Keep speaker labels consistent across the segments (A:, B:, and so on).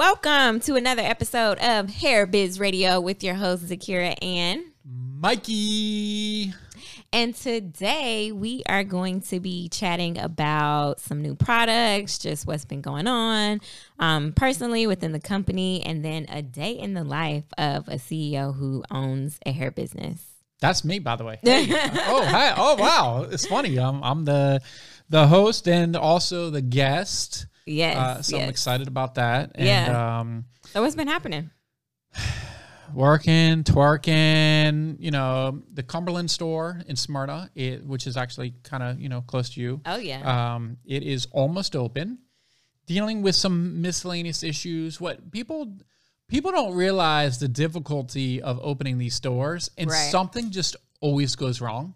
A: Welcome to another episode of Hair Biz Radio with your host Zakira and
B: Mikey.
A: And today we are going to be chatting about some new products, just what's been going on um, personally within the company, and then a day in the life of a CEO who owns a hair business.
B: That's me, by the way. Hey. oh, hi. Oh, wow. It's funny. I'm, I'm the the host and also the guest.
A: Yes.
B: Uh, so
A: yes.
B: I'm excited about that. And,
A: Yeah.
B: Um,
A: So what's been happening?
B: working, twerking. You know, the Cumberland store in Smyrna, it, which is actually kind of you know close to you.
A: Oh yeah.
B: Um, it is almost open. Dealing with some miscellaneous issues. What people people don't realize the difficulty of opening these stores, and
A: Right.
B: something just always goes wrong.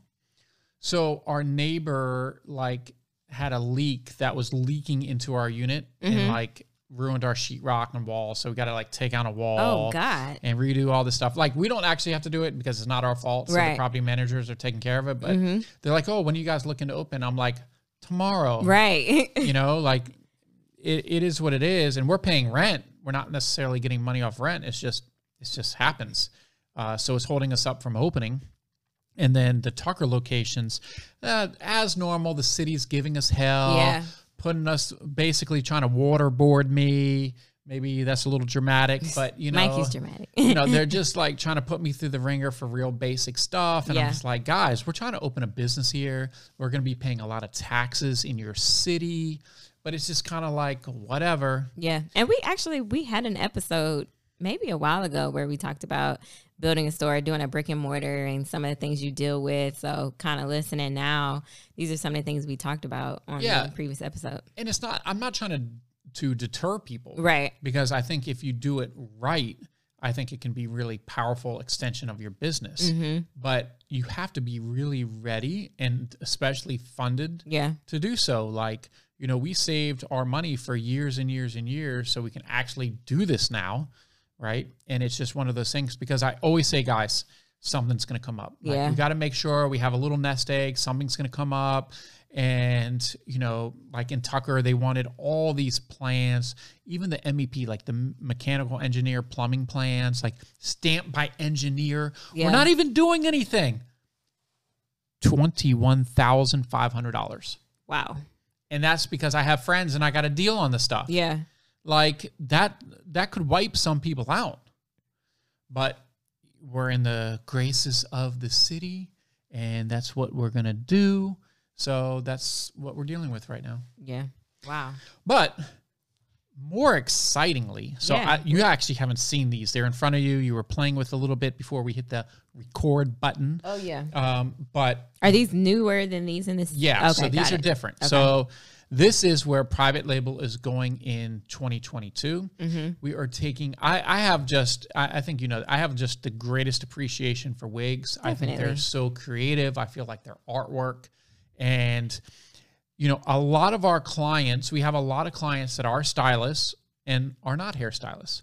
B: So our neighbor like had a leak that was leaking into our unit
A: Mm-hmm.
B: and like ruined our sheetrock and wall. So we got to like take out a wall
A: oh God.
B: and redo all this stuff. Like we don't actually have to do it because it's not our fault. So
A: Right.
B: the property managers are taking care of it. But
A: Mm-hmm.
B: they're like, oh, when are you guys looking to open? I'm like, tomorrow.
A: Right.
B: You know, like it, it is what it is. And we're paying rent. We're not necessarily getting money off rent. It's just, it just happens. Uh, so it's holding us up from opening. And then the Tucker locations, uh, as normal, the city's giving us hell,
A: Yeah.
B: putting us basically trying to waterboard me. Maybe that's a little dramatic, but you know,
A: Mikey's dramatic.
B: you know, they're just like trying to put me through the wringer for real basic stuff. And
A: Yeah.
B: I'm just like, guys, we're trying to open a business here. We're going to be paying a lot of taxes in your city, but it's just kind of like, whatever.
A: Yeah. And we actually we had an episode maybe a while ago where we talked about building a store, doing a brick and mortar and some of the things you deal with. So kind of listening now, these are some of the things we talked about on
B: Yeah.
A: the previous episode.
B: And it's not, I'm not trying to, to deter people.
A: Right.
B: Because I think if you do it right, I think it can be really powerful extension of your business.
A: Mm-hmm.
B: But you have to be really ready and especially funded
A: Yeah.
B: to do so. Like, you know, we saved our money for years and years and years so we can actually do this now, right? And it's just one of those things because I always say, guys, something's going to come up. Like,
A: Yeah.
B: we got to make sure we have a little nest egg, something's going to come up. And, you know, like in Tucker, they wanted all these plans, even the MEP, like the mechanical engineer plumbing plans, like stamped by engineer.
A: Yeah.
B: We're not even doing anything. $21,500
A: Wow.
B: and that's because I have friends and I got a deal on the stuff.
A: Yeah.
B: Like that that could wipe some people out. But we're in the graces of the city and that's what we're going to do. So that's what we're dealing with right now.
A: Yeah. Wow.
B: But more excitingly, so
A: Yeah.
B: I, you actually haven't seen these. They're in front of you. You were playing with a little bit before we hit the record button.
A: Oh yeah.
B: Um, but
A: Are these newer than these in this?
B: Yeah, so these are
A: it.
B: different.
A: Okay.
B: So this is where private label is going in 2022.
A: Mm-hmm.
B: We are taking. I, I have just. I, I think you know. I have just the greatest appreciation for wigs. I think they're so creative. I feel like their artwork, and you know, a lot of our clients. We have a lot of clients that are stylists and are not hairstylists.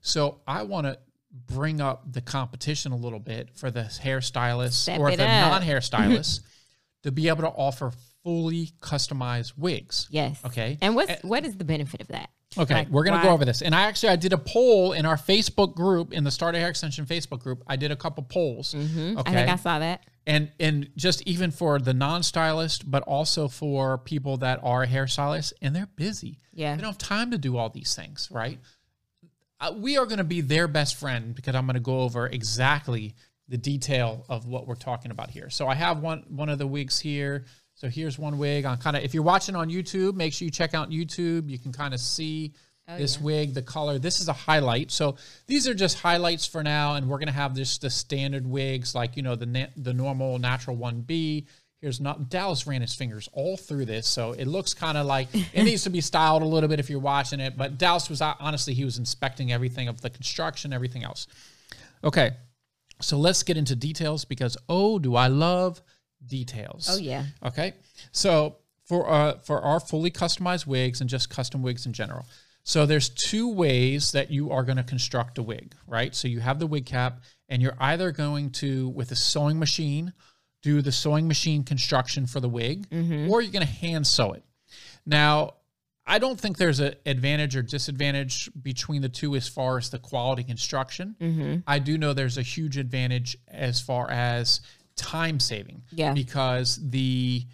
B: So I want to bring up the competition a little bit for the hairstylists
A: Step
B: or the non-hairstylists to be able to offer fully customized wigs.
A: Yes.
B: Okay.
A: And what's what is the benefit of that?
B: Okay,
A: Like,
B: we're gonna
A: why-
B: go over this. And I actually I did a poll in our Facebook group, in the Starter Hair Extension Facebook group. I did a couple polls. Okay.
A: Mm-hmm. I think I saw that.
B: and and just even for the non-stylist, but also for people that are hairstylists, and they're busy.
A: Yeah.
B: They don't have time to do all these things, right? Uh, we are going to be their best friend because I'm going to go over exactly the detail of what we're talking about here. So I have one one of the wigs here. So here's one wig on kind of if you're watching on YouTube, make sure you check out YouTube. You can kind of see this wig, the color. This is a highlight. So these are just highlights for now, and we're gonna have just the standard wigs, like you know the the normal natural one B. Here's not Dallas ran his fingers all through this, so it looks kind of like it needs to be styled a little bit if you're watching it. But Dallas was uh, honestly he was inspecting everything of the construction, everything else. Okay, so let's get into details because oh, do I love details?
A: Oh yeah.
B: Okay, so for uh, for our fully customized wigs and just custom wigs in general, so there's two ways that you are going to construct a wig, right? So you have the wig cap, and you're either going to with a sewing machine do the sewing machine construction for the wig, or you're going to hand sew it. Now, I don't think there's an advantage or disadvantage between the two as far as the quality construction.
A: Mm-hmm.
B: I do know there's a huge advantage as far as time saving.
A: Yeah.
B: Because the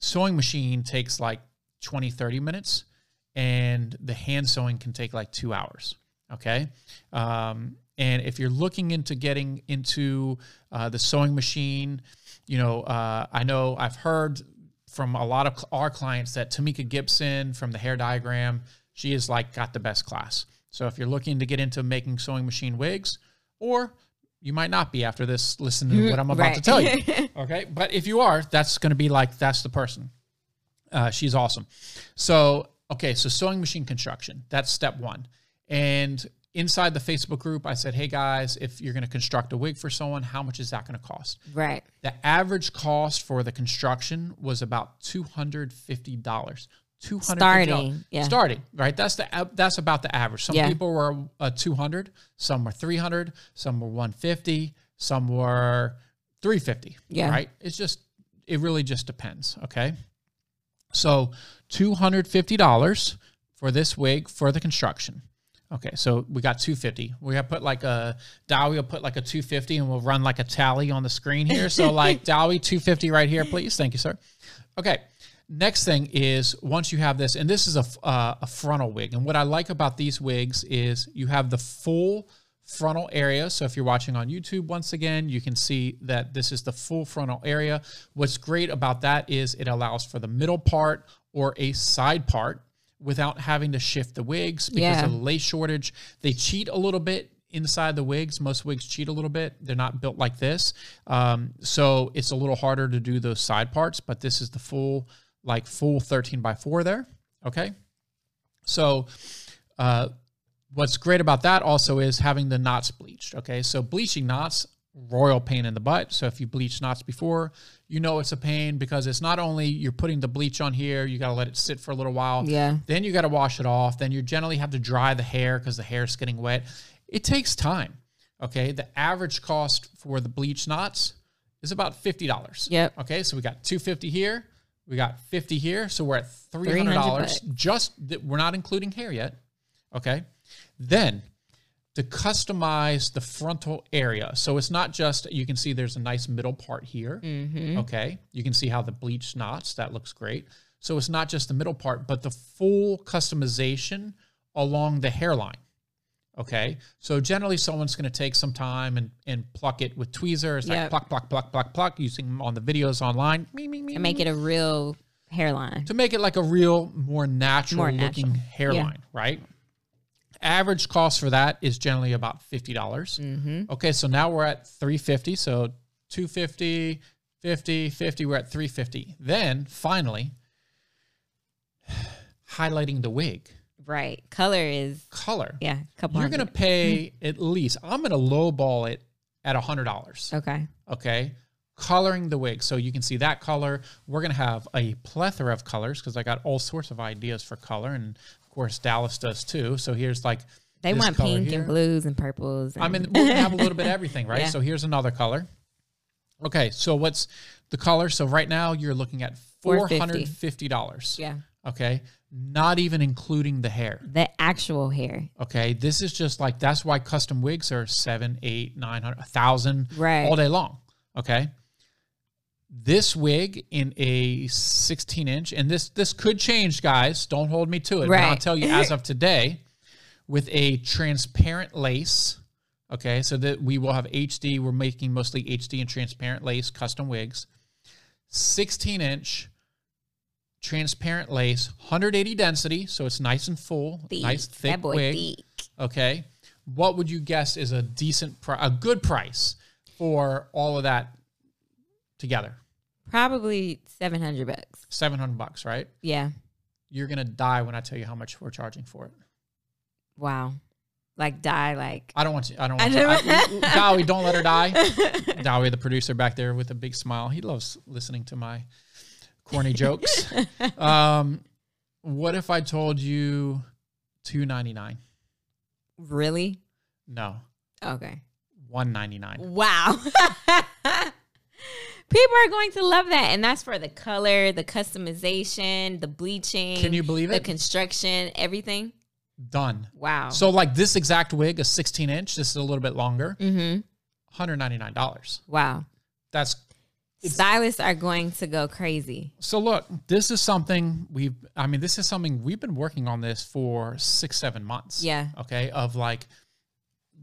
B: sewing machine takes like 20, 30 minutes, and the hand sewing can take like two hours. Okay. Um, and if you're looking into getting into uh, the sewing machine, you know, uh, I know I've heard from a lot of our clients that Tamika Gibson from the hair diagram, she is like got the best class. So if you're looking to get into making sewing machine wigs, or you might not be after this, listen to what I'm about to tell you. Okay. But if you are, that's going to be like, that's the person. Uh, she's awesome. So, okay. So sewing machine construction, that's step one. And inside the Facebook group, I said, hey guys, if you're going to construct a wig for someone, how much is that going to cost?
A: Right.
B: The average cost for the construction was about two hundred fifty dollars. Two hundred
A: Starting, yeah.
B: starting right. That's the that's about the average. Some
A: Yeah.
B: people were uh, two hundred, some were three hundred, some were one fifty, some were three fifty.
A: Yeah.
B: right. It's just it really just depends. Okay, so two hundred fifty dollars for this wig for the construction. Okay, so we got 250. We have put like a Dowie will put like a 250 and we'll run like a tally on the screen here. So like Dowie 250 right here, please. Thank you, sir. Okay. Next thing is once you have this, and this is a, uh, a frontal wig. And what I like about these wigs is you have the full frontal area. So if you're watching on YouTube, once again, you can see that this is the full frontal area. What's great about that is it allows for the middle part or a side part without having to shift the wigs because
A: Yeah.
B: of the lace shortage. They cheat a little bit inside the wigs. Most wigs cheat a little bit. They're not built like this. Um, so it's a little harder to do those side parts, but this is the full, like full 13 by 4 there. Okay. So, uh, what's great about that also is having the knots bleached. Okay. So, bleaching knots, royal pain in the butt. So, if you bleach knots before, you know it's a pain because it's not only you're putting the bleach on here, you got to let it sit for a little while.
A: Yeah.
B: Then you got to wash it off. Then you generally have to dry the hair because the hair is getting wet. It takes time. Okay. The average cost for the bleach knots is about $50.
A: Yep.
B: Okay. So we got 250 here. We got 50 here. So we're at $300.
A: bucks.
B: Just that we're not including hair yet. Okay. Then to customize the frontal area. So it's not just, you can see there's a nice middle part here.
A: Mm-hmm.
B: Okay. You can see how the bleach knots, that looks great. So it's not just the middle part, but the full customization along the hairline. Okay. So generally someone's going to take some time and, and pluck it with tweezers, like pluck, pluck, pluck, pluck, pluck, using them on the videos online. Me, me, me,
A: And make it a real hairline.
B: to make it like a real, more natural
A: More
B: looking
A: natural.
B: hairline, right? Average cost for that is generally about fifty dollars.
A: Mm-hmm.
B: Okay, so now we're at 350. So 250, 50, 50, we're at 350. Then finally, highlighting the wig
A: Right. Color is
B: color.
A: yeah, couple.
B: You're going to pay at least, I'm going to lowball it at a $100.
A: Okay.
B: Okay. Coloring the wig. So you can see that color. We're going to have a plethora of colors because I got all sorts of ideas for color. And of course, Dallas does too. So here's like,
A: They want pink
B: here.
A: and blues and purples. And
B: I mean, we're gonna have a little bit of everything, right?
A: Yeah.
B: So here's another color. Okay, so what's the color? So right now you're looking at
A: $450.
B: hundred fifty dollars.
A: yeah,
B: Okay, not even including the hair.
A: the actual hair.
B: Okay, this is just like that's why custom wigs are seven, eight, nine hundred, a thousand,
A: Right.
B: all day long. Okay, this wig in a sixteen inch, and this this could change, guys. Don't hold me to it. But I'll tell you as of today, with a transparent lace. Okay, so that we will have HD. We're making mostly HD and transparent lace custom wigs. 16 inch transparent lace, 180 density, so it's nice and full,
A: Thick.
B: nice thick
A: that boy
B: wig.
A: thick.
B: Okay, what would you guess is a decent, pri- a good price for all of that together?
A: Probably seven hundred bucks.
B: 700 bucks, right?
A: Yeah.
B: You're gonna die when I tell you how much we're charging for it.
A: Wow. Like die like.
B: I don't want to. I don't want to. Dowie, don't let her die. Dowie, the producer back there with a big smile. He loves listening to my corny jokes. Um, what if I told you two ninety nine?
A: Really?
B: No,
A: Okay.
B: one ninety nine.
A: Wow. People are going to love that. And that's for the color, the customization, the bleaching.
B: Can you believe
A: The
B: it?
A: The construction, everything.
B: Done.
A: Wow.
B: So like this exact wig, a 16 inch, this is a little bit longer,
A: mm-hmm.
B: $199.
A: Wow.
B: That's
A: Stylists are going to go crazy.
B: so look, this is something we've I mean, this is something we've been working on this for six, seven months.
A: Yeah.
B: Okay. Of like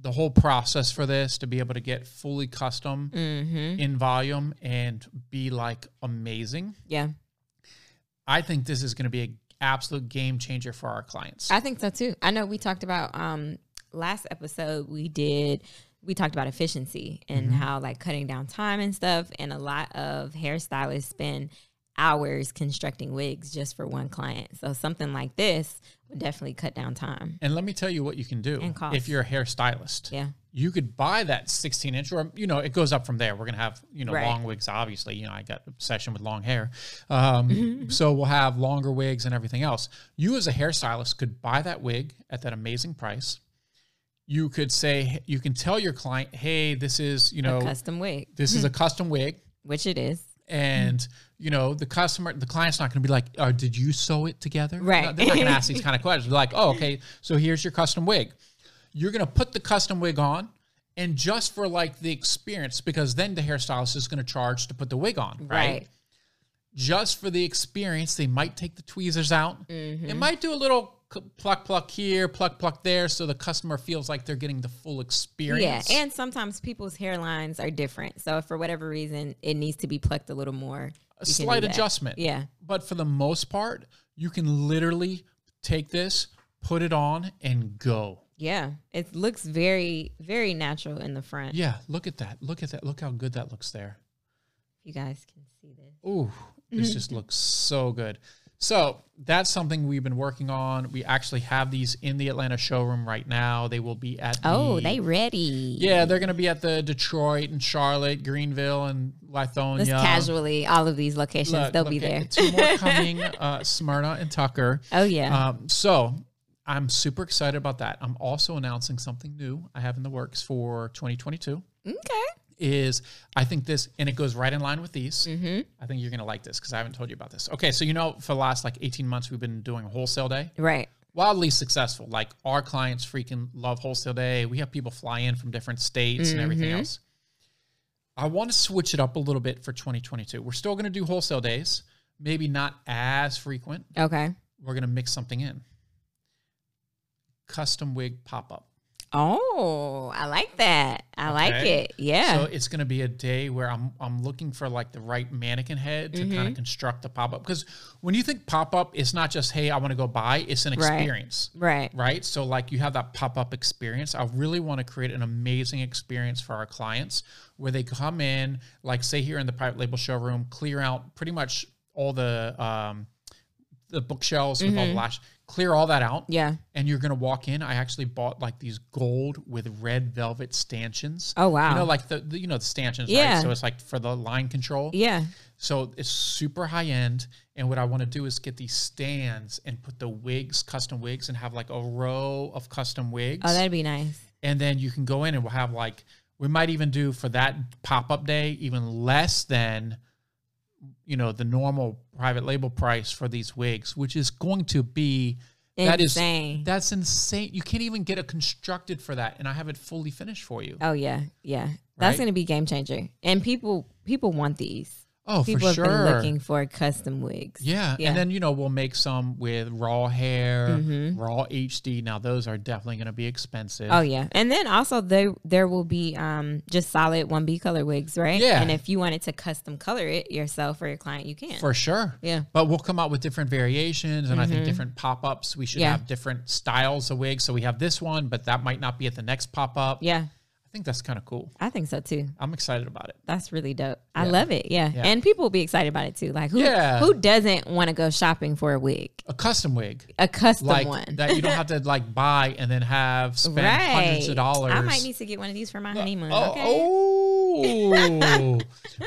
B: the whole process for this to be able to get fully custom
A: Mm-hmm.
B: in volume and be like amazing.
A: Yeah.
B: I think this is going to be an absolute game changer for our clients.
A: I think so too. I know we talked about um last episode we did we talked about efficiency and
B: Mm-hmm.
A: how like cutting down time and stuff and a lot of hairstylists spend hours constructing wigs just for one client. So something like this would definitely cut down time.
B: and let me tell you what you can do if you're a hairstylist.
A: Yeah.
B: you could buy that 16 inch or you know it goes up from there we're gonna have you know
A: Right.
B: long wigs obviously you know i got obsession with long hair um, so we'll have longer wigs and everything else you as a hairstylist could buy that wig at that amazing price you could say you can tell your client hey this is you know
A: a custom wig,
B: this is a custom wig
A: which it is.
B: and you know the customer the client's not going to be like oh, did you sew it together
A: Right.
B: No, they're not going to ask these kind of questions They're like oh okay so here's your custom wig you're going to put the custom wig on and just for like the experience because then the hairstylist is going to charge to put the wig on right,
A: Right.
B: just for the experience they might take the tweezers out
A: Mm-hmm.
B: it might do a little pluck pluck here pluck pluck there so the customer feels like they're getting the full experience.
A: Yeah, and sometimes people's hairlines are different. So for whatever reason it needs to be plucked a little more.
B: a
A: you can do
B: slight adjustment
A: Yeah.
B: but for the most part, you can literally take this, put it on, and go.
A: Yeah. It looks very, very natural in the front.
B: Yeah, look at that. Look at that. Look how good that looks there.
A: You guys can see this.
B: Ooh, this just looks so good. So that's something we've been working on. We actually have these in the Atlanta showroom right now. They will be at
A: Oh, they ready.
B: yeah, they're going to be at the Detroit and Charlotte, Greenville and Lithonia.
A: Just casually, all of these locations,
B: Look,
A: they'll be there.
B: Two more coming, uh, Smyrna and Tucker.
A: Oh yeah.
B: Um, so I'm super excited about that. I'm also announcing something new I have in the works for 2022.
A: okay.
B: Is I think this, and it goes right in line with these.
A: Mm-hmm.
B: I think you're gonna like this because I haven't told you about this. Okay, so you know, for the last like 18 months, we've been doing a wholesale day,
A: Right.
B: wildly successful. Like our clients freaking love wholesale day. We have people fly in from different states and everything
A: Mhm.
B: else. I want to switch it up a little bit for 2022. We're still gonna do wholesale days, maybe not as frequent.
A: Okay.
B: We're gonna mix something in. Custom wig pop up.
A: Oh, I like that. I like it. Yeah.
B: So it's going to be a day where I'm I'm looking for like the right mannequin head to kind
A: Mm-hmm.
B: of construct a pop up because when you think pop up, it's not just hey I want to go buy. It's an experience,
A: right.
B: right? So like you have that pop up experience. I really want to create an amazing experience for our clients where they come in, like say here in the private label showroom, clear out pretty much all the um, the bookshelves with
A: Mm-hmm.
B: all the lash, clear all that out
A: Yeah.
B: and you're gonna walk in. I actually bought like these gold with red velvet stanchions.
A: Oh, wow.
B: You know, like the, the you know the stanchions,
A: Yeah.
B: right? So it's like for the line control.
A: Yeah.
B: So it's super high end. And what I want to do is get these stands and put the wigs, custom wigs, and have like a row of custom wigs.
A: Oh, that'd be nice.
B: and then you can go in and we'll have like we might even do for that pop up day even less than you know the normal private label price for these wigs, which is going to be that is
A: Insane.
B: that's insane. You can't even get it constructed for that, and I have it fully finished for you.
A: Oh yeah, yeah. That's
B: Right?
A: gonna be game changer. And people people want these.
B: Oh,
A: People
B: for sure.
A: been looking for custom wigs.
B: yeah.
A: Yeah.
B: and then you know we'll make some with raw hair,
A: Mhm.
B: raw HD. Now those are definitely going to be expensive.
A: Oh yeah, and then also there there will be um just solid one B color wigs, right?
B: Yeah.
A: And if you wanted to custom color it yourself or your client, you can.
B: for sure.
A: yeah.
B: But we'll come out with different variations, and I think different pop ups. We should
A: Mm-hmm. Yeah.
B: have different styles of wigs. So we have this one, but that might not be at the next pop up.
A: Yeah,
B: think that's kind of cool.
A: I think so too.
B: I'm excited about it.
A: That's really dope. I love it. Yeah.
B: Yeah.
A: and people will be excited about it too. Like who
B: Yeah.
A: who doesn't want to go shopping for a wig,
B: A custom wig.
A: a custom
B: Like
A: one?
B: that you don't have to like buy and then have spend hundreds of dollars.
A: I might need to get one of these for my uh, honeymoon.
B: Oh,
A: okay.
B: oh.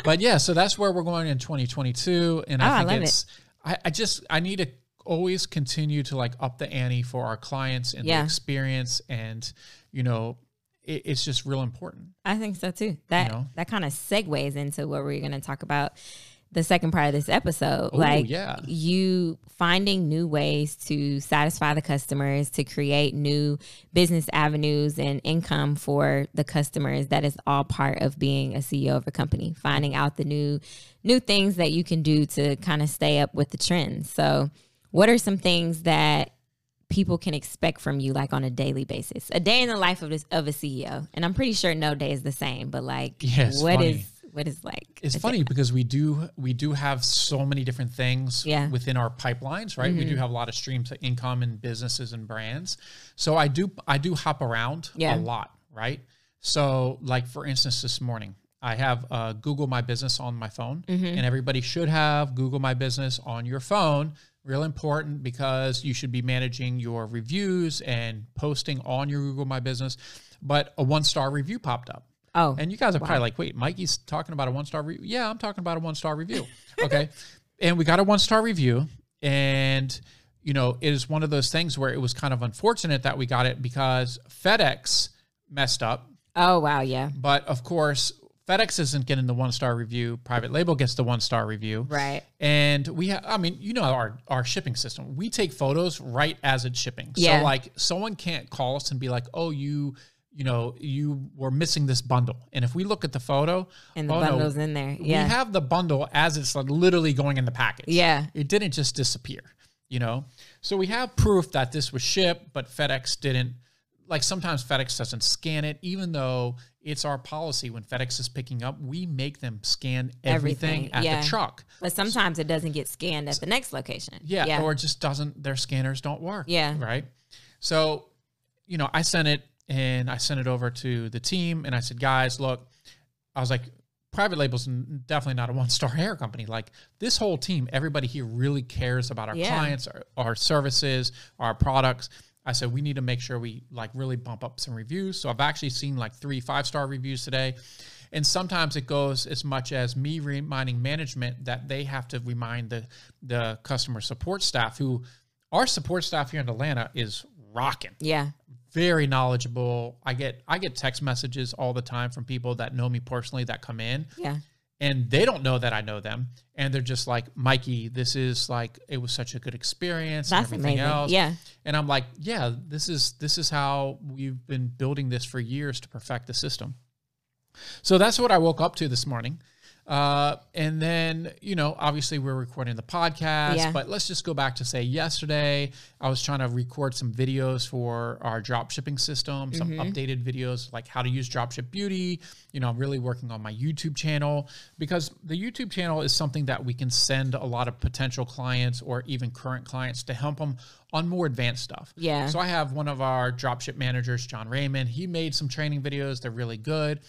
B: but yeah, so that's where we're going in 2022, and
A: Oh, I
B: I think
A: love
B: it's. I, I just I need to always continue to like up the ante for our clients and
A: Yeah.
B: the experience, and you know, it, it's just real important.
A: I think so too. That
B: know?
A: that kind of segues into what we're going to talk about the second part of this episode.
B: Ooh,
A: like
B: yeah.
A: you finding new ways to satisfy the customers, to create new business avenues and income for the customers. That is all part of being a CEO of a company. Finding out the new new things that you can do to kind of stay up with the trends. So, what are some things that people can expect from you like on a daily basis a day in the life of this of a ceo and i'm pretty sure no day is the same but like
B: it's
A: what is
B: funny.
A: what is like
B: It's funny because we do we do have so many different things
A: Yeah. Mm-hmm.
B: within our pipelines, right? We do have a lot of streams of income and businesses and brands. So I do I do hop around
A: Yeah.
B: a lot, right? So like for instance, this morning I have uh, Google My Business on my phone,
A: Mm-hmm.
B: and everybody should have Google My Business on your phone. Real important because you should be managing your reviews and posting on your Google My Business. But a one star review popped up.
A: oh
B: And you guys are probably like, wait, Mikey's talking about a one star review. Yeah, I'm talking about a one star review. Okay. and we got a one star review. And, you know, it is one of those things where it was kind of unfortunate that we got it because FedEx messed up.
A: oh wow yeah
B: But of course, FedEx isn't getting the one star review. Private Label gets the one star review.
A: right
B: And we have, I mean, you know, our, our shipping system, we take photos right as it's shipping.
A: Yeah.
B: So, like, someone can't call us and be like, oh, you, you know, you were missing this bundle. And if we look at the photo,
A: and the
B: oh, no,
A: bundles in there yeah
B: we have the bundle as it's like literally going in the package.
A: Yeah.
B: It didn't just disappear, you know? So we have proof that this was shipped, but FedEx didn't. Like sometimes FedEx doesn't scan it, even though it's our policy when FedEx is picking up, we make them scan everything,
A: Everything,
B: at
A: yeah.
B: the truck.
A: but sometimes it doesn't get scanned at the next location
B: Yeah,
A: yeah
B: or it just doesn't. Their scanners don't work.
A: Yeah.
B: right. So, you know, I sent it and I sent it over to the team, and I said, guys, look, I was like, private labels definitely not a one star hair company. Like this whole team, everybody here really cares about our
A: Yeah.
B: clients, our, our services, our products. I said we need to make sure we like really bump up some reviews. So I've actually seen like three five star reviews today. And sometimes it goes as much as me reminding management that they have to remind the the customer support staff who our support staff here in Atlanta is rocking
A: yeah
B: very knowledgeable. I get I get text messages all the time from people that know me personally that come in
A: yeah
B: and they don't know that I know them and they're just like Mikey, this is like it was such a good experience
A: that's
B: and everything
A: amazing
B: else.
A: yeah
B: And I'm like, yeah, this is this is how we've been building this for years to perfect the system. So that's what I woke up to this morning. Uh, and then, you know, obviously we're recording the podcast,
A: Yeah.
B: but let's just go back to say yesterday, I was trying to record some videos for our drop shipping system, some updated videos like how to use Dropship Beauty. You know, I'm really working on my YouTube channel because the YouTube channel is something that we can send a lot of potential clients or even current clients to help them on more advanced stuff.
A: Yeah.
B: So I have one of our dropship managers, John Raymond. He made some training videos. They're really good.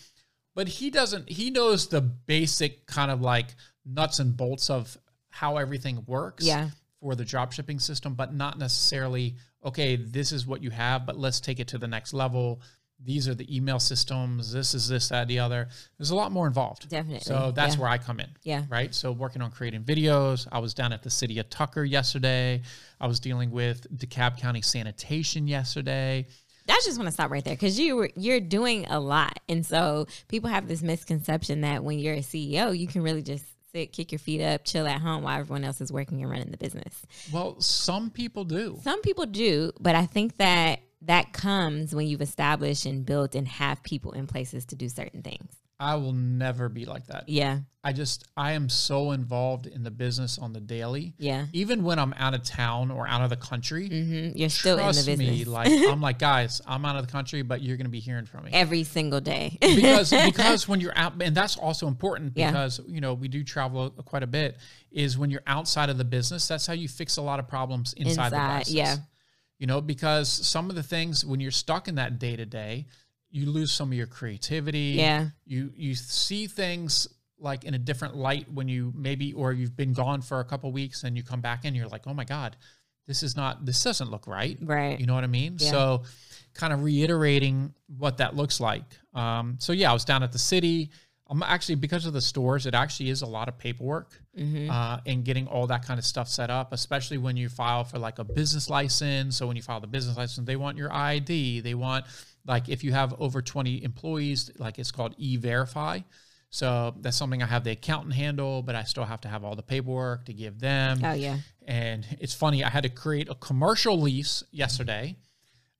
B: But he doesn't, he knows the basic kind of like nuts and bolts of how everything works
A: Yeah.
B: for the drop shipping system, but not necessarily, okay, this is what you have, but let's take it to the next level. These are the email systems. This is this, that, the other. There's a lot more involved.
A: Definitely.
B: So that's
A: Yeah.
B: where I come in.
A: Yeah.
B: Right. So working on creating videos. I was down at the city of Tucker yesterday. I was dealing with DeKalb County sanitation yesterday.
A: I just want to stop right there because you you're doing a lot, and so people have this misconception that when you're a CEO, you can really just sit, kick your feet up, chill at home while everyone else is working and running the business.
B: Well, some people do.
A: Some people do, but I think that that comes when you've established and built and have people in places to do certain things.
B: I will never be like that.
A: Yeah,
B: I just, I am so involved in the business on the daily.
A: yeah.
B: Even when I'm out of town or out of the country,
A: hmm You're still in the
B: me,
A: business
B: like I'm like, guys, I'm out of the country, but you're going to be hearing from me.
A: every single day.
B: because because when you're out and that's also important
A: Yeah.
B: because you know we do travel quite a bit is when you're outside of the business that's how you fix a lot of problems inside, the business
A: yeah.
B: you know because some of the things when you're stuck in that day to day you lose some of your creativity
A: Yeah.
B: you you see things like in a different light when you maybe or you've been gone for a couple weeks and you come back and you're like oh my god this is not this doesn't look right
A: right.
B: you know what I mean?
A: Yeah.
B: So, kind of reiterating what that looks like. Um, so yeah, I was down at the city. I'm actually because of the stores, it actually is a lot of paperwork
A: Mm-hmm.
B: uh, and getting all that kind of stuff set up, especially when you file for like a business license. So when you file the business license, they want your ID. They want like if you have over 20 employees, like it's called e-verify. So that's something I have the accountant handle, but I still have to have all the paperwork to give them.
A: Oh yeah.
B: And it's funny, I had to create a commercial lease yesterday.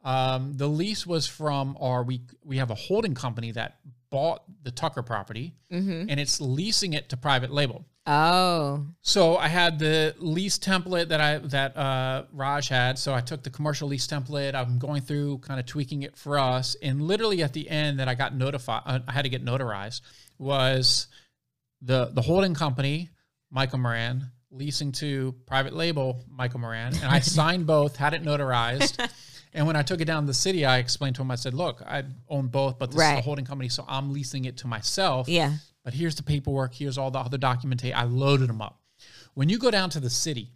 B: Um, the lease was from our we we have a holding company that bought the Tucker property
A: Mm-hmm.
B: and it's leasing it to private label.
A: Oh.
B: So I had the lease template that I that uh, Raj had. So I took the commercial lease template. I'm going through, kind of tweaking it for us, and literally at the end that I got notified, uh, I had to get notarized was the the holding company, Michael Moran, leasing to private label, Michael Moran, and I signed both, had it notarized. And when I took it down to the city, I explained to him, I said, "Look, I own both, but this is a holding company, so I'm leasing it to myself."
A: Yeah.
B: but here's the paperwork, here's all the other documentation. I loaded them up. When you go down to the city,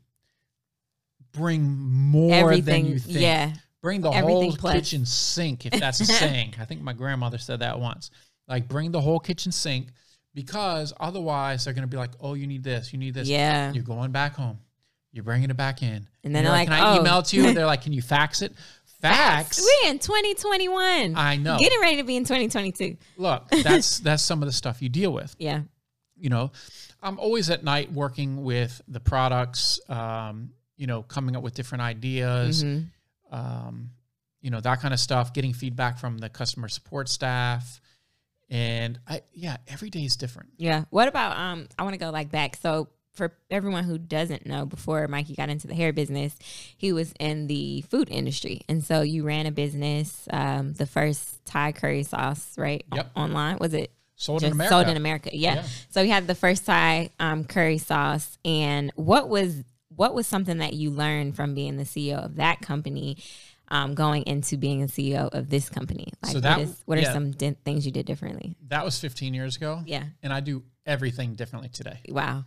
B: bring more
A: Everything.
B: than you think.
A: Yeah.
B: Bring the
A: Everything
B: whole
A: plus.
B: kitchen sink, if that's a saying. I think my grandmother said that once. Like, bring the whole kitchen sink because otherwise they're going to be like, oh, you need this, you need this.
A: Yeah.
B: You're going back home. You're bringing it back in.
A: And then
B: You're
A: they're like,
B: can I
A: oh.
B: email it to you? They're like, can you fax it? Fax.
A: We in 2021.
B: I know.
A: Getting ready to be in 2022.
B: Look, that's that's some of the stuff you deal with.
A: Yeah.
B: you know i'm always at night working with the products um, you know coming up with different ideas
A: Mhm.
B: um, you know that kind of stuff getting feedback from the customer support staff and i yeah every day is different
A: Yeah. What about um I want to go like back. So for everyone who doesn't know, before Mikey got into the hair business, he was in the food industry. And so you ran a business, um, the first Thai curry sauce, right?
B: Yep.
A: Online. Was it
B: sold in america
A: sold in America? Yeah.
B: Yeah.
A: So we had the first Thai um, curry sauce. And what was what was something that you learned from being the CEO of that company? Um, going into being a CEO of this company, like
B: So that-
A: what, is, what are some di- things you did differently?
B: that was 15 years ago
A: Yeah,
B: and i do everything differently today
A: wow,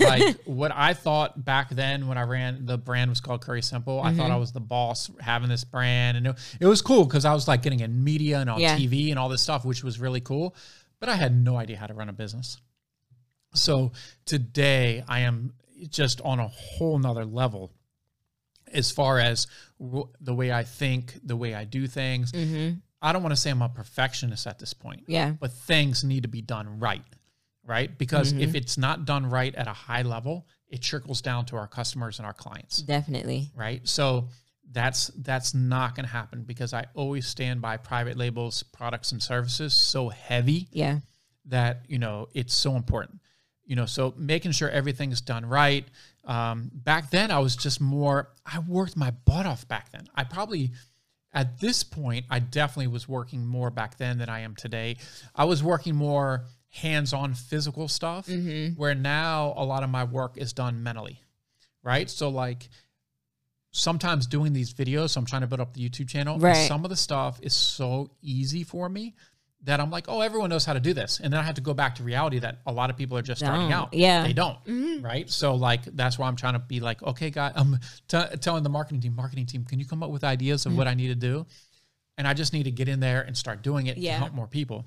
B: like what I thought back then when I ran the brand was called Curry Simple. I
A: Mm-hmm.
B: thought I was the boss having this brand, and it, it was cool because I was like getting in media and on
A: Yeah.
B: TV and all this stuff, which was really cool. But I had no idea how to run a business. So today I am just on a whole nother level as far as w- the way I think, the way I do things.
A: mm-hmm.
B: I don't want to say I'm a perfectionist at this point
A: yeah,
B: but things need to be done right, right? Because
A: Mm-hmm.
B: if it's not done right at a high level, it trickles down to our customers and our clients,
A: definitely.
B: right? So that's that's not going to happen because I always stand by private labels, products and services so heavy
A: Yeah,
B: that you know it's so important you know so making sure everything's done right um, back then i was just more i worked my butt off back then i probably at this point i definitely was working more back then than i am today i was working more hands-on physical stuff
A: Mm-hmm.
B: where now a lot of my work is done mentally right so like sometimes doing these videos so i'm trying to build up the youtube channel
A: Right.
B: some of the stuff is so easy for me that i'm like oh everyone knows how to do this and then i have to go back to reality that a lot of people are just starting
A: Don't.
B: out
A: Yeah.
B: they don't
A: Mhm.
B: right so like that's why i'm trying to be like okay guy i'm t- telling the marketing team marketing team can you come up with ideas of what i need to do and i just need to get in there and start doing it
A: Yeah.
B: to help more people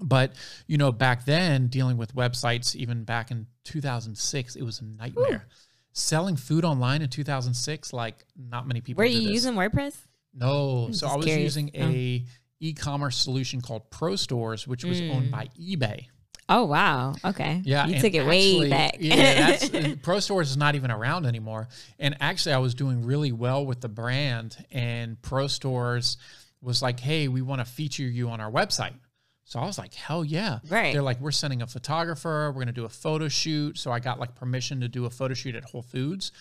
B: but you know back then dealing with websites even back in 2006 it was a nightmare selling food online in 2006 like not many people
A: Were you
B: this.
A: using WordPress?
B: no
A: I'm
B: so i was
A: curious.
B: using a e-commerce solution called ProStores which was owned
A: Mm.
B: by ebay
A: Oh wow. Okay.
B: yeah,
A: you took it way back.
B: yeah, that's ProStores is not even around anymore. And actually, I was doing really well with the brand, and ProStores was like, "Hey, we want to feature you on our website." So I was like, "Hell yeah!"
A: Right.
B: They're like, "We're sending a photographer. We're gonna do a photo shoot." So I got like permission to do a photo shoot at Whole Foods.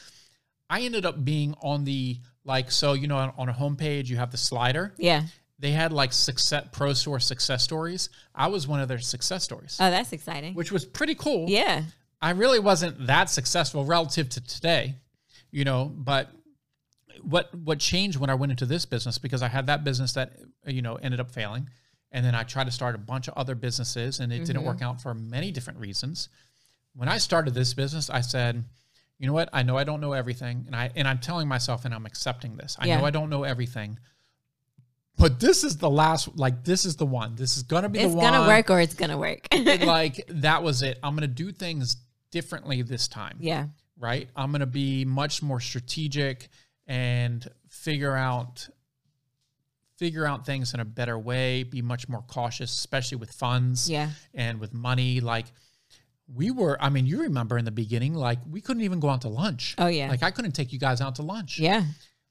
B: I ended up being on the like, so you know, on, on a homepage you have the slider.
A: yeah.
B: They had like success Pro Store success stories. I was one of their success stories,
A: Oh, that's exciting.
B: which was pretty cool.
A: Yeah.
B: I really wasn't that successful relative to today, you know, but what what changed when I went into this business because I had that business that you know ended up failing and then I tried to start a bunch of other businesses and it didn't work mm-hmm. out for many different reasons. When I started this business, I said, you know what? I know I don't know everything and I and I'm telling myself and I'm accepting this. I
A: Yeah.
B: know I don't know everything. but this is the last. Like this is the one. This is gonna be
A: It's
B: the one.
A: It's gonna work or it's gonna work.
B: like that was it. I'm gonna do things differently this time.
A: yeah.
B: right? I'm going to be much more strategic and figure out figure out things in a better way, be much more cautious, especially with funds
A: Yeah.
B: and with money like we were I mean, you remember in the beginning like we couldn't even go out to lunch.
A: Oh yeah.
B: Like I couldn't take you guys out to lunch.
A: yeah.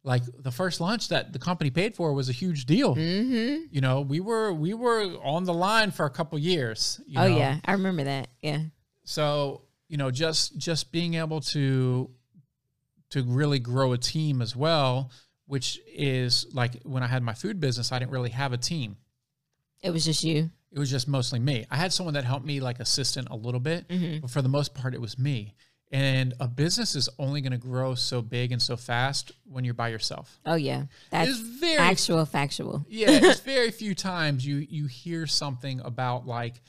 B: Like the first lunch that the company paid for was a huge deal.
A: Mm-hmm.
B: You know, we were we were on the line for a couple years. You
A: Oh
B: know?
A: yeah. I remember that. Yeah.
B: so you know just just being able to to really grow a team as well which is like when i had my food business i didn't really have a team
A: It was just you.
B: it was just mostly me i had someone that helped me like assistant a little bit
A: Mhm.
B: but for the most part it was me and a business is only going to grow so big and so fast when you're by yourself
A: Oh yeah. That's
B: it's very
A: actual factual.
B: yeah, it's very few times you you hear something about like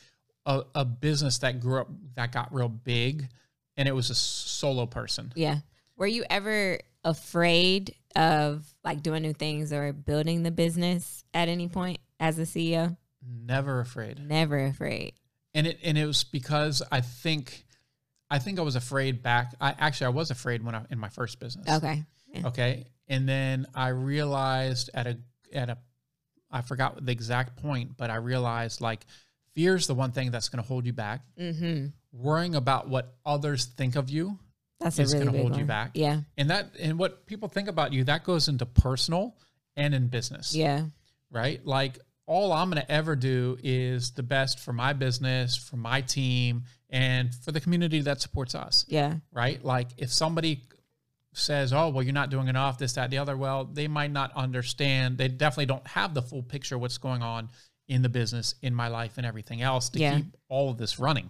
B: a, a business that grew up that got real big and it was a solo person.
A: Yeah. Were you ever afraid of like doing new things or building the business at any point as a CEO?
B: Never afraid.
A: Never afraid.
B: And it and it was because I think I think I was afraid back I actually I was afraid when I in my first business.
A: Okay. Yeah.
B: Okay. And then I realized at a at a I forgot the exact point, but I realized like fear is the one thing that's going to hold you back.
A: Mm-hmm.
B: Worrying about what others think of you
A: That's
B: It's
A: really
B: gonna
A: big
B: hold you back.
A: Yeah.
B: and that and what people think about you that goes into personal and in business
A: Yeah.
B: right like all i'm going to ever do is the best for my business for my team and for the community that supports us
A: Yeah.
B: right like if somebody says oh well you're not doing enough this that the other well they might not understand they definitely don't have the full picture of what's going on in the business in my life and everything else to
A: Yeah.
B: keep all of this running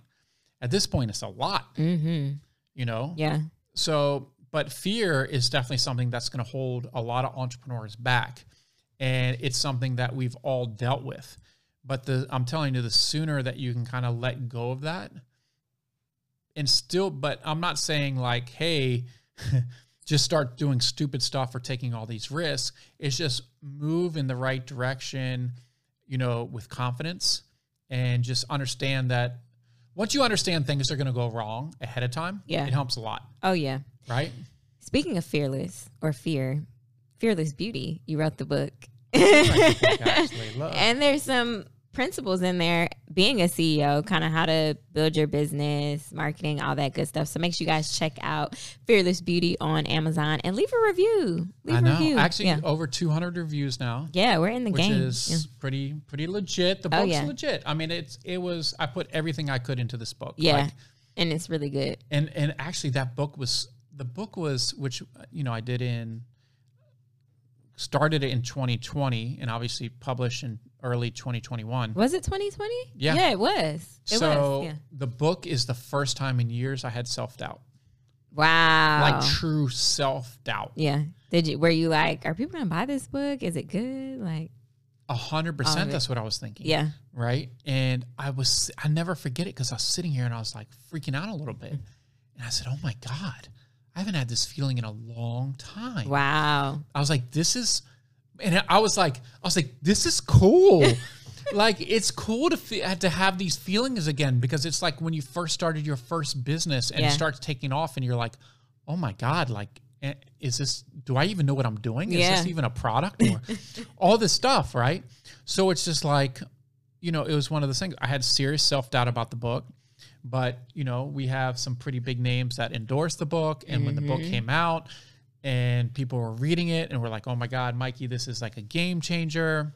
B: at this point it's a lot
A: Mm-hmm.
B: You know
A: Yeah.
B: so, but fear is definitely something that's going to hold a lot of entrepreneurs back. And it's something that we've all dealt with. But the I'm telling you, the sooner that you can kind of let go of that and still, but I'm not saying like, hey, just start doing stupid stuff or taking all these risks. It's just move in the right direction, you know, with confidence and just understand that once you understand things are going to go wrong ahead of time,
A: Yeah.
B: it helps a lot
A: Oh yeah.
B: right?
A: Speaking of fearless or fear, fearless beauty. You wrote the book.
B: Actually,
A: and there's some principles in there being a ceo kind of how to build your business marketing all that good stuff so make sure you guys check out fearless beauty on amazon and leave a review leave
B: I
A: a
B: know.
A: review
B: Actually,
A: yeah.
B: over 200 reviews now,
A: yeah we're in the
B: which
A: game
B: is
A: yeah.
B: pretty pretty legit. The
A: Oh,
B: book's
A: yeah.
B: legit. I mean, it's it was. I put everything I could into this book.
A: Yeah.
B: Like,
A: and it's really good
B: and and actually, that book was the book was which you know I did in started it in 2020 and obviously published in early 2021.
A: was it 2020
B: Yeah.
A: yeah it was it
B: so
A: was yeah
B: the book is the first time in years I had self doubt,
A: wow
B: like true self doubt.
A: yeah did you were you like are people gonna buy this book is it good like
B: A hundred percent. That's what I was thinking.
A: yeah
B: right? And I was, I never forget it because I was sitting here and I was like freaking out a little bit. And I said, Oh my God, I haven't had this feeling in a long time.
A: wow
B: I was like, This is, and I was like, I was like, This is cool. like, it's cool to, fe- to have these feelings again because it's like when you first started your first business and
A: Yeah.
B: it starts taking off and you're like, Oh my God, like, eh, is this, do I even know what I'm doing? Is
A: Yeah.
B: this even a product or all this stuff, right? So it's just like, you know, it was one of those things. I had serious self doubt about the book, but you know, we have some pretty big names that endorsed the book. And when the book
A: Mm-hmm.
B: came out and people were reading it and were like, oh my God, Mikey, this is like a game changer.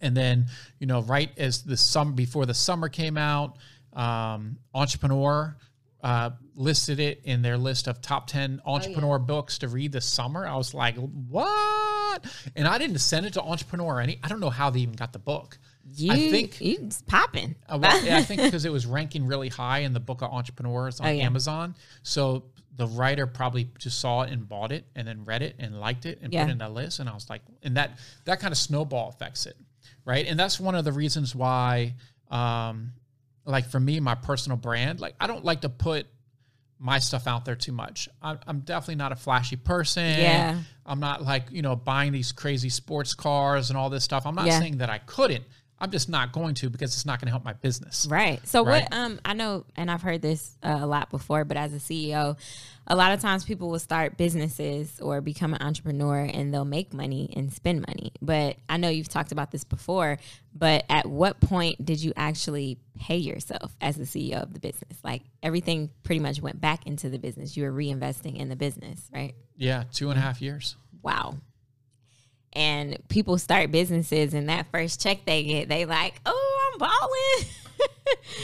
B: And then, you know, right as the summer before the summer came out, um, Entrepreneur uh, listed it in their list of top 10 entrepreneur books to read this summer. I was like, what? And I didn't send it to Entrepreneur or any. I don't know how they even got the book.
A: You
B: I think
A: it's popping
B: uh, well, yeah, I think because it was ranking really high in the book of entrepreneurs on
A: Oh, yeah.
B: Amazon. So the writer probably just saw it and bought it and then read it and liked it and
A: Yeah.
B: put it in that list. And I was like, and that that kind of snowball affects it, right? And that's one of the reasons why, um, like for me, my personal brand, like I don't like to put my stuff out there too much. I'm, I'm definitely not a flashy person.
A: Yeah.
B: I'm not like, you know, buying these crazy sports cars and all this stuff. I'm not
A: Yeah.
B: saying that I couldn't. I'm just not going to because it's not going to help my business.
A: Right. So
B: Right.
A: what um I know and I've heard this uh, a lot before, but as a CEO, a lot of times people will start businesses or become an entrepreneur and they'll make money and spend money. But I know you've talked about this before, but at what point did you actually pay yourself as the CEO of the business? Like everything pretty much went back into the business. You were reinvesting in the business, right?
B: Yeah. Two and a half years.
A: Wow. And people start businesses and that first check they get, they like, "Oh, I'm balling."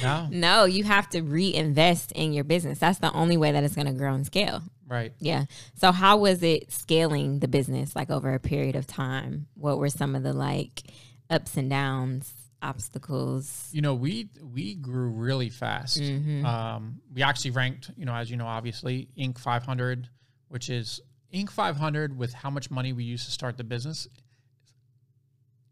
B: No.
A: No, you have to reinvest in your business. That's the only way that it's going to grow and scale.
B: Right.
A: Yeah. So how was it scaling the business like over a period of time? What were some of the like ups and downs, obstacles?
B: You know, we we grew really fast.
A: Mm-hmm.
B: Um, we actually ranked, you know, as you know, obviously Inc. 500, which is Inc. 500 with how much money we used to start the business.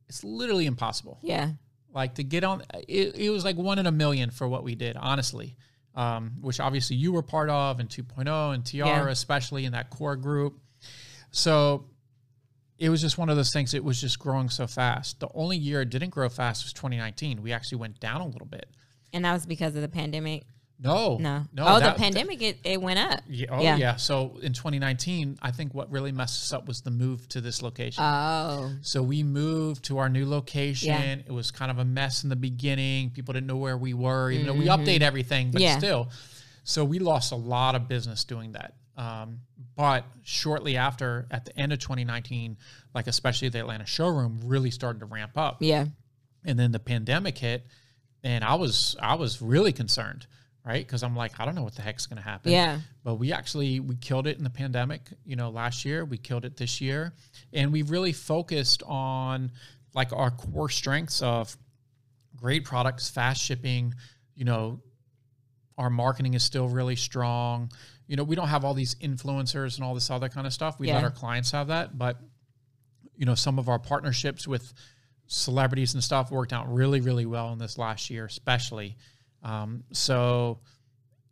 B: It's literally impossible.
A: Yeah.
B: Like to get on, it, it was like one in a million for what we did, honestly. Um, which obviously you were part of, and 2.0 and TR,
A: Yeah.
B: especially in that core group. So it was just one of those things. It was just growing so fast. The only year it didn't grow fast was 2019. We actually went down a little bit.
A: And that was because of the pandemic.
B: No,
A: No.
B: no.
A: oh,
B: that-
A: the pandemic it, it went up.
B: Yeah, oh
A: Yeah.
B: yeah. So in 2019, I think what really messed us up was the move to this location.
A: Oh.
B: so we moved to our new location.
A: Yeah.
B: It was kind of a mess in the beginning. People didn't know where we were. Even though we update everything, but
A: Mm-hmm. Yeah.
B: still. So we lost a lot of business doing that. Um, but shortly after, at the end of 2019, like especially the Atlanta showroom, really started to ramp up
A: Yeah.
B: and then the pandemic hit and i was i was really concerned right? Because i'm like i don't know what the heck's going to happen.
A: Yeah.
B: but we actually we killed it in the pandemic you know last year. We killed it this year. And we've really focused on like our core strengths of great products fast shipping you know our marketing is still really strong. You know we don't have all these influencers and all this other kind of stuff. We let our clients have that. But you know some of our partnerships with celebrities and stuff worked out really really well in this last year especially um, so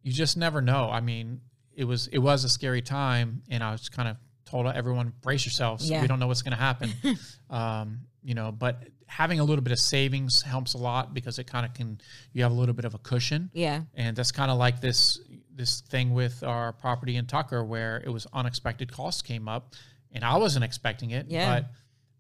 B: you just never know i mean it was it was a scary time and i was kind of told everyone brace yourselves
A: Yeah.
B: we don't know what's going to happen um, you know but having a little bit of savings helps a lot because it kind of can you have a little bit of a cushion
A: Yeah.
B: and that's kind of like this this thing with our property in Tucker where it was unexpected costs came up and I wasn't expecting it
A: Yeah.
B: but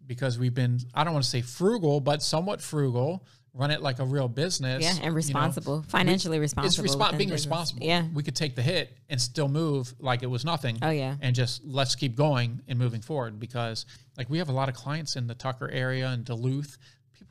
B: because we've been I don't want to say frugal but somewhat frugal run it like a real business
A: Yeah.
B: you know,
A: And responsible, financially responsible.
B: it's respo- being
A: business.
B: responsible
A: Yeah.
B: we could take the hit and still move like it was nothing
A: Oh, yeah.
B: and just let's keep going and moving forward because like we have a lot of clients in the Tucker area and Duluth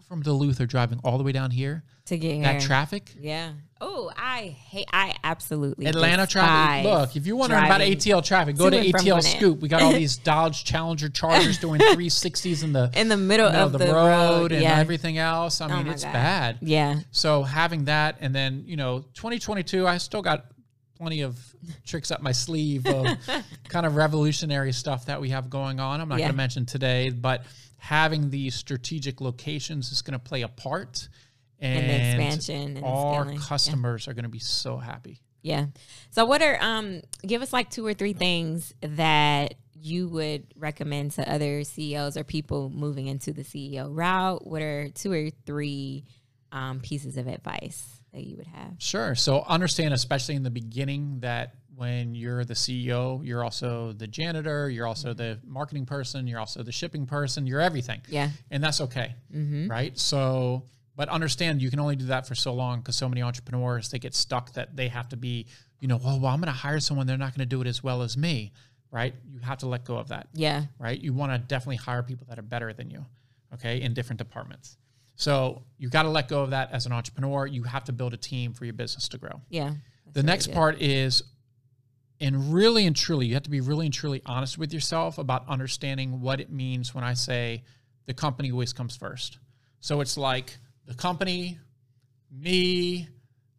B: from Duluth are driving all the way down here
A: To get
B: that
A: here.
B: traffic
A: Yeah. Oh, I hate. I absolutely
B: Atlanta traffic. Look, if you're wondering about ATL traffic, go to
A: to
B: ATL Scoop. We got all these Dodge Challenger Chargers doing 360s in the
A: in the middle,
B: middle
A: of
B: the,
A: the,
B: road, and
A: yeah.
B: everything else. I oh mean,
A: my
B: it's
A: God.
B: bad.
A: Yeah.
B: So having that, and then you know, 2022, I still got plenty of tricks up my sleeve of kind of revolutionary stuff that we have going on. I'm not
A: Yeah.
B: going to mention today, but having these strategic locations is going to play a part.
A: And the expansion and
B: our
A: scaling. Yeah.
B: customers are going to be so happy.
A: Yeah. So what are um give us like two or three things that you would recommend to other CEOs or people moving into the CEO route? What are two or three um, pieces of advice that you would have?
B: Sure. So understand, especially in the beginning, that when you're the CEO, you're also the janitor, you're also the marketing person, you're also the shipping person, you're everything.
A: Yeah.
B: And that's okay.
A: Mm-hmm.
B: Right. So, but understand you can only do that for so long because so many entrepreneurs, they get stuck that they have to be, you know, well, well I'm going to hire someone, they're not going to do it as well as me. Right. You have to let go of that
A: Yeah.
B: right? You want to definitely hire people that are better than you, okay, in different departments. So you got to let go of that as an entrepreneur. You have to build a team for your business to grow.
A: Yeah.
B: the next part is, and really and truly, you have to be really and truly honest with yourself about understanding what it means when I say the company always comes first. So it's like the company, me,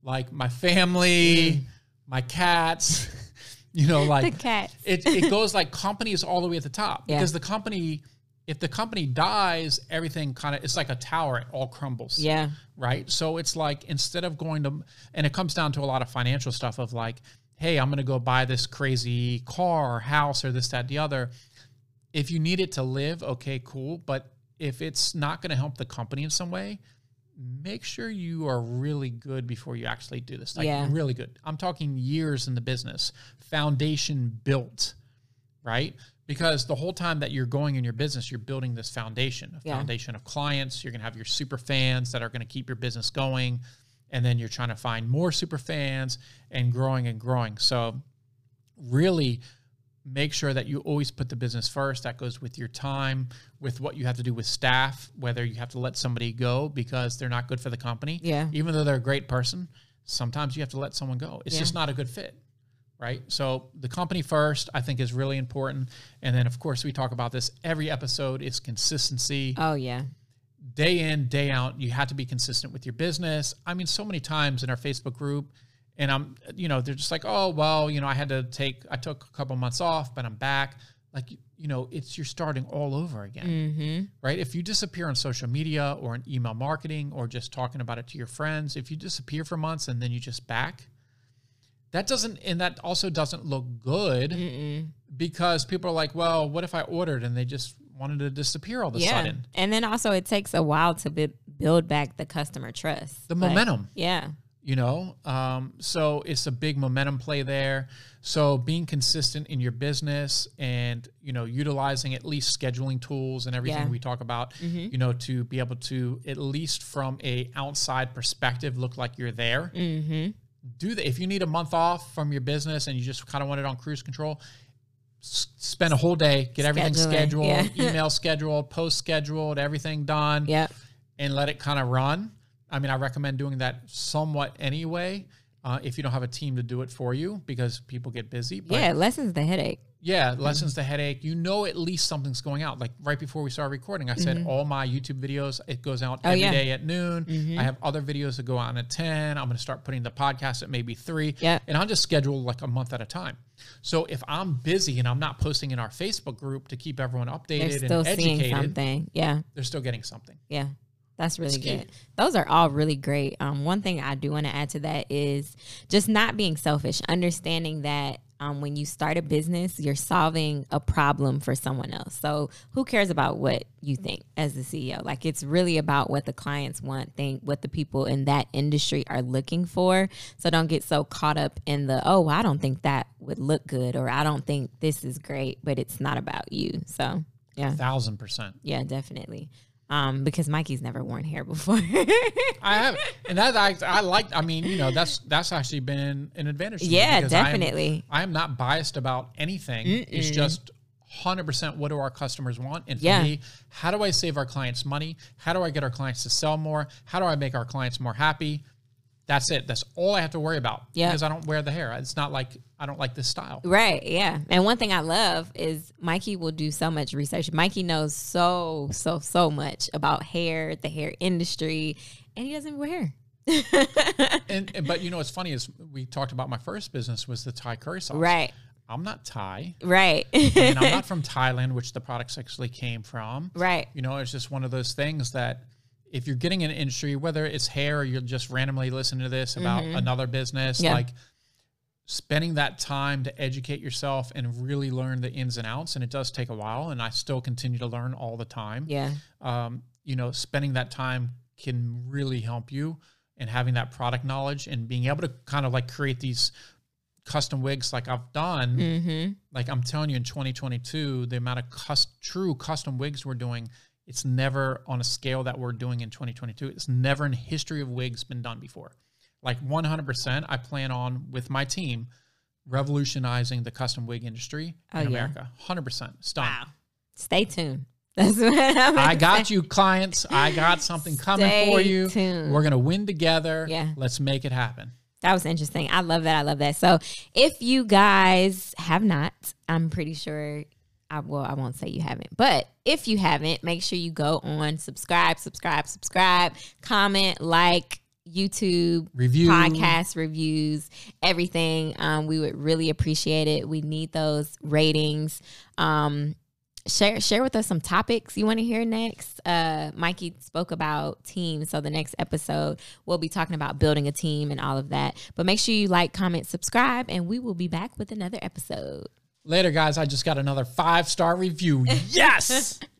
B: like my family, mm. my cats, you know,
A: The
B: like
A: cats.
B: it, it goes like company is all the way at the top
A: Yeah.
B: because the company if the company dies everything kind of it's like a tower it all crumbles
A: Yeah.
B: right so it's like instead of going to and it comes down to a lot of financial stuff of like hey, I'm going to go buy this crazy car or house or this, that, the other. If you need it to live, okay, cool. But if it's not going to help the company in some way, make sure you are really good before you actually do this. Like
A: Yeah.
B: really good. I'm talking years in the business, foundation built, right? Because the whole time that you're going in your business, you're building this foundation, a
A: Yeah.
B: foundation of clients. You're going to have your super fans that are going to keep your business going. And then you're trying to find more super fans and growing and growing. So really make sure that you always put the business first. That goes with your time, with what you have to do with staff, whether you have to let somebody go because they're not good for the company.
A: Yeah.
B: Even though they're a great person, sometimes you have to let someone go. It's
A: Yeah.
B: just not a good fit. Right. So the company first, I think, is really important. And then, of course, we talk about this every episode is consistency
A: Oh yeah.
B: Day in day out you have to be consistent with your business. I mean so many times in our facebook group and i'm you know they're just like oh well you know i had to take i took a couple months off but i'm back. Like you know it's you're starting all over again.
A: Mm-hmm.
B: right? If you disappear on social media or in email marketing or just talking about it to your friends if you disappear for months and then you just back that doesn't and that also doesn't look good
A: Mm-mm.
B: because people are like well what if i ordered? And they just wanted to disappear all of a
A: Yeah.
B: sudden
A: And then also it takes a while to bu- build back the customer trust.
B: the
A: Like,
B: momentum
A: Yeah.
B: you know um, so it's a big momentum play there so being consistent in your business and you know utilizing at least scheduling tools and everything
A: Yeah.
B: we talk about you know to be able to at least from a outside perspective look like you're there
A: Mm-hmm.
B: do that if you need a month off from your business and you just kind of want it on cruise control spend a whole day get everything scheduled
A: yeah.
B: email scheduled post scheduled everything done
A: Yep.
B: and let it kind of run. I mean, I recommend doing that somewhat anyway. Uh, if you don't have a team to do it for you, because people get busy. But
A: yeah. It lessens the headache.
B: yeah, lessens the headache. You know, at least something's going out. Like right before we started recording, I said all my YouTube videos it goes out every day
A: Mm-hmm. Oh, yeah. Mm-hmm.
B: at noon. I have other videos that go out at ten. I'm going to start putting the podcast at maybe three.
A: Yeah.
B: and I'll just schedule like a month at a time. So if I'm busy and I'm not posting in our Facebook group to keep everyone
A: They're
B: updated
A: still
B: and
A: seeing
B: educated,
A: something. Yeah.
B: they're still getting something.
A: Yeah. That's really good. Those are all really great. Um, one thing I do want to add to that is just not being selfish, understanding that um, when you start a business, you're solving a problem for someone else. So who cares about what you think as the CEO? Like it's really about what the clients want, think what the people in that industry are looking for. So don't get so caught up in the, oh, I don't think that would look good or I don't think this is great, but it's not about you. So yeah.
B: Thousand percent.
A: Yeah, definitely. Um, because Mikey's never worn hair before.
B: I have, and that I, I like. I mean, you know, that's that's actually been an advantage. To me
A: Yeah,
B: because I am-
A: definitely.
B: I am, not biased about anything. It's just hundred percent. What do our customers want? And for
A: Yeah.
B: me, how do I save our clients money? How do I get our clients to sell more? How do I make our clients more happy? That's it. That's all I have to worry about.
A: Yeah.
B: Because I don't wear the hair. It's not like I don't like this style.
A: right, yeah. And one thing I love is Mikey will do so much research. Mikey knows so, so, so much about hair, the hair industry, and he doesn't wear hair.
B: And, and but you know what's funny is we talked about my first business was the Thai curry sauce.
A: right,
B: I'm not Thai.
A: right,
B: and I'm not from Thailand, which the products actually came from.
A: right.
B: You know, it's just one of those things that if you're getting an industry, whether it's hair or you're just randomly listening to this about another business,
A: Mm-hmm. Yeah.
B: like spending that time to educate yourself and really learn the ins and outs. And it does take a while, and I still continue to learn all the time.
A: Yeah,
B: Um, you know, spending that time can really help you and having that product knowledge and being able to kind of like create these custom wigs like I've done
A: mm-hmm.
B: like I'm telling you, in 2022, the amount of cus- true custom wigs we're doing, it's never on a scale that we're doing in 2022. It's never in history of wigs been done before. Like 100%, I plan on with my team revolutionizing the custom wig industry
A: Oh,
B: in
A: yeah.
B: America. 100%. It's done.
A: Wow. Stay tuned. That's what I'm
B: I got
A: say.
B: you, clients. I got something coming for you.
A: tuned.
B: We're gonna win together.
A: Yeah.
B: Let's make it happen.
A: That was interesting. I love that. I love that. So if you guys have not, I'm pretty sure I well, I won't say you haven't, but if you haven't, make sure you go on, subscribe, subscribe, subscribe, comment, like YouTube,
B: Review.
A: podcast reviews, everything. Um, we would really appreciate it. We need those ratings. Um, share share with us some topics you want to hear next. Uh, Mikey spoke about teams, so the next episode we'll be talking about building a team and all of that. But make sure you like, comment, subscribe, and we will be back with another episode.
B: Later, guys. I just got another five star review. Yes.